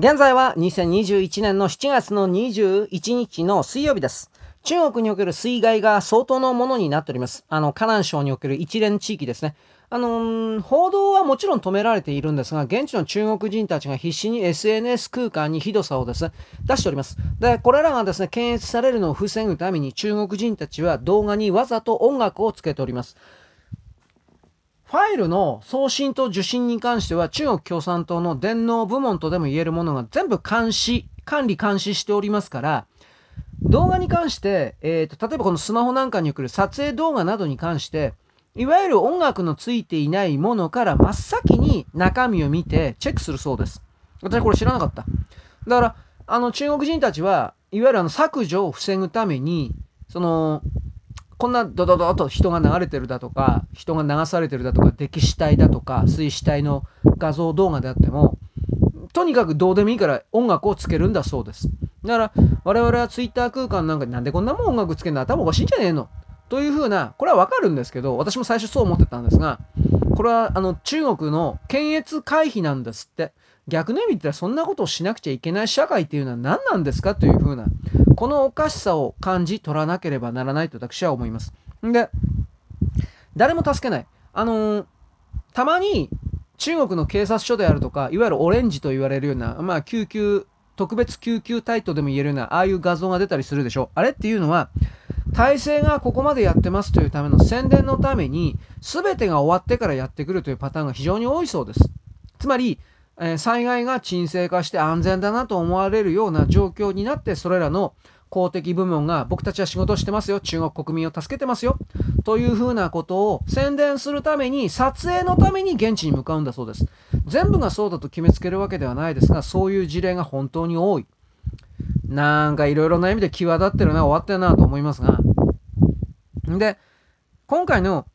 現在は2021年の7月の21日の水曜日です。中国における水害が相当のものになっております。あの、河南省における一連地域ですね。あの報道はもちろん止められているんですが、現地の中国人たちが必死に SNS 空間にひどさをですね、出しております。で、これらがですね、検閲されるのを防ぐために中国人たちは動画にわざと音楽をつけております。ファイルの送信と受信に関しては中国共産党の電脳部門とでも言えるものが全部監視、管理監視しておりますから、動画に関して、えーと、例えばこのスマホなんかに送る撮影動画などに関して、いわゆる音楽のついていないものから真っ先に中身を見てチェックするそうです。私これ知らなかった。だから、あの中国人たちは、いわゆるあの削除を防ぐために、その、こんなドドドと人が流れてるだとか、人が流されてるだとか、溺死体だとか、水死体の画像動画であっても、とにかくどうでもいいから音楽をつけるんだそうです。だから、我々はツイッター空間なんかになんでこんなもん音楽つけるの？頭おかしいんじゃねえの？というふうな、これはわかるんですけど、私も最初そう思ってたんですが、これはあの中国の検閲回避なんですって。逆の意味で言ったらそんなことをしなくちゃいけない社会っていうのは何なんですか？というふうな、このおかしさを感じ取らなければならないと私は思います。で、誰も助けない。あのーたまに中国の警察署であるとか、いわゆるオレンジと言われるような、まあ救急、特別救急隊とでも言えるような、ああいう画像が出たりするでしょ。あれっていうのは、体制がここまでやってますというための宣伝のために、全てが終わってからやってくるというパターンが非常に多いそうです。つまり、え災害が沈静化して安全だなと思われるような状況になって、それらの公的部門が僕たちは仕事してますよ、中国国民を助けてますよ、というふうなことを宣伝するために、撮影のために現地に向かうんだそうです。全部がそうだと決めつけるわけではないですが、そういう事例が本当に多い。なんかいろいろな意味で際立ってるな、終わってるなと思いますが。で、今回の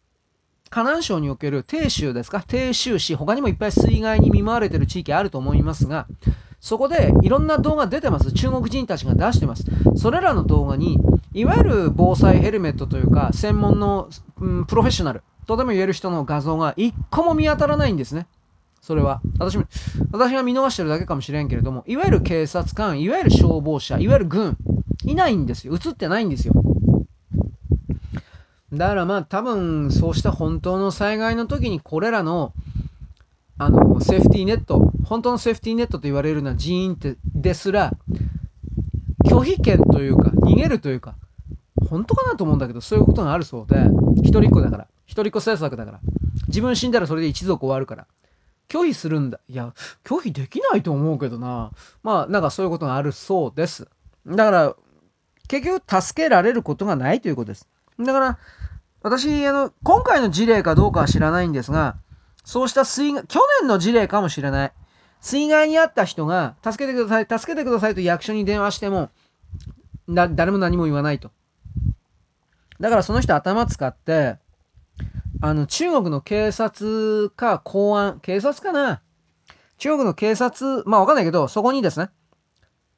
河南省における鄭州ですか？鄭州市、他にもいっぱい水害に見舞われてる地域あると思いますが、そこでいろんな動画出てます。中国人たちが出してます。それらの動画に、いわゆる防災ヘルメットというか、専門の、うん、プロフェッショナルとでも言える人の画像が一個も見当たらないんですね。それは。私も、私が見逃してるだけかもしれんけれども、いわゆる警察官、いわゆる消防車、いわゆる軍、いないんですよ。映ってないんですよ。だからまあ多分そうした本当の災害の時にこれらのあのセーフティーネット本当のセーフティーネットと言われるような人員ってですら拒否権というか逃げるというか本当かなと思うんだけどそういうことがあるそうで一人っ子だから一人っ子政策だから自分死んだらそれで一族終わるから拒否するんだ。いや拒否できないと思うけどな。まあなんかそういうことがあるそうです。だから結局助けられることがないということです。だから私あの今回の事例かどうかは知らないんですがそうした水害、去年の事例かもしれない。水害に遭った人が、助けてください、助けてくださいと役所に電話しても、な誰も何も言わないと。だからその人頭使って、あの、中国の警察か公安、警察かな中国の警察、まあわかんないけど、そこにですね、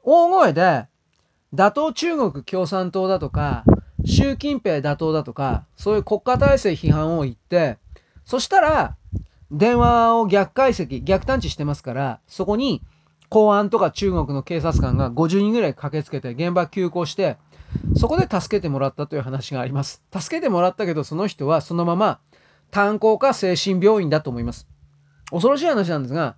大声で、打倒中国共産党だとか、習近平打倒だとか、そういう国家体制批判を言って、そしたら、電話を逆解析、逆探知してますから、そこに公安とか中国の警察官が50人ぐらい駆けつけて現場急行して、そこで助けてもらったという話があります。助けてもらったけど、その人はそのまま炭鉱か精神病院だと思います。恐ろしい話なんですが、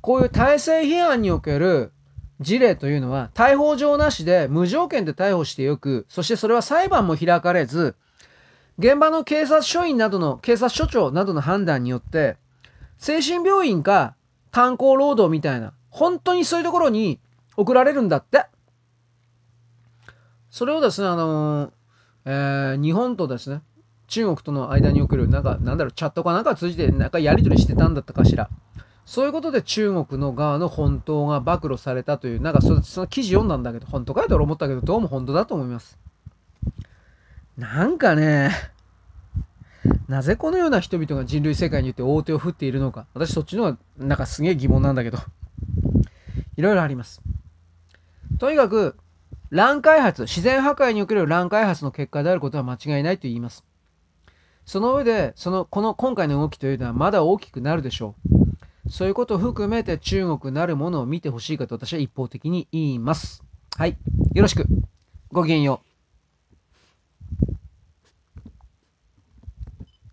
こういう体制批判における事例というのは、逮捕状なしで無条件で逮捕してよく、そしてそれは裁判も開かれず、現場の警察署員などの、警察署長などの判断によって、精神病院か炭鉱労働みたいな、本当にそういうところに送られるんだって。それをですね、あのえー日本とですね、中国との間における、なんか、なんだろう、チャットかなんか通じて、なんかやり取りしてたんだったかしら。そういうことで中国の側の本当が暴露されたという、なんかその記事読んだんだけど、本当かよと俺思ったけど、どうも本当だと思います。なんかね、なぜこのような人々が人類世界によって大手を振っているのか。私そっちの方がなんかすげえ疑問なんだけど。いろいろあります。とにかく、乱開発、自然破壊における乱開発の結果であることは間違いないと言います。その上で、その、この今回の動きというのはまだ大きくなるでしょう。そういうことを含めて中国なるものを見てほしいかと私は一方的に言います。はい。よろしく。ごきげんよう。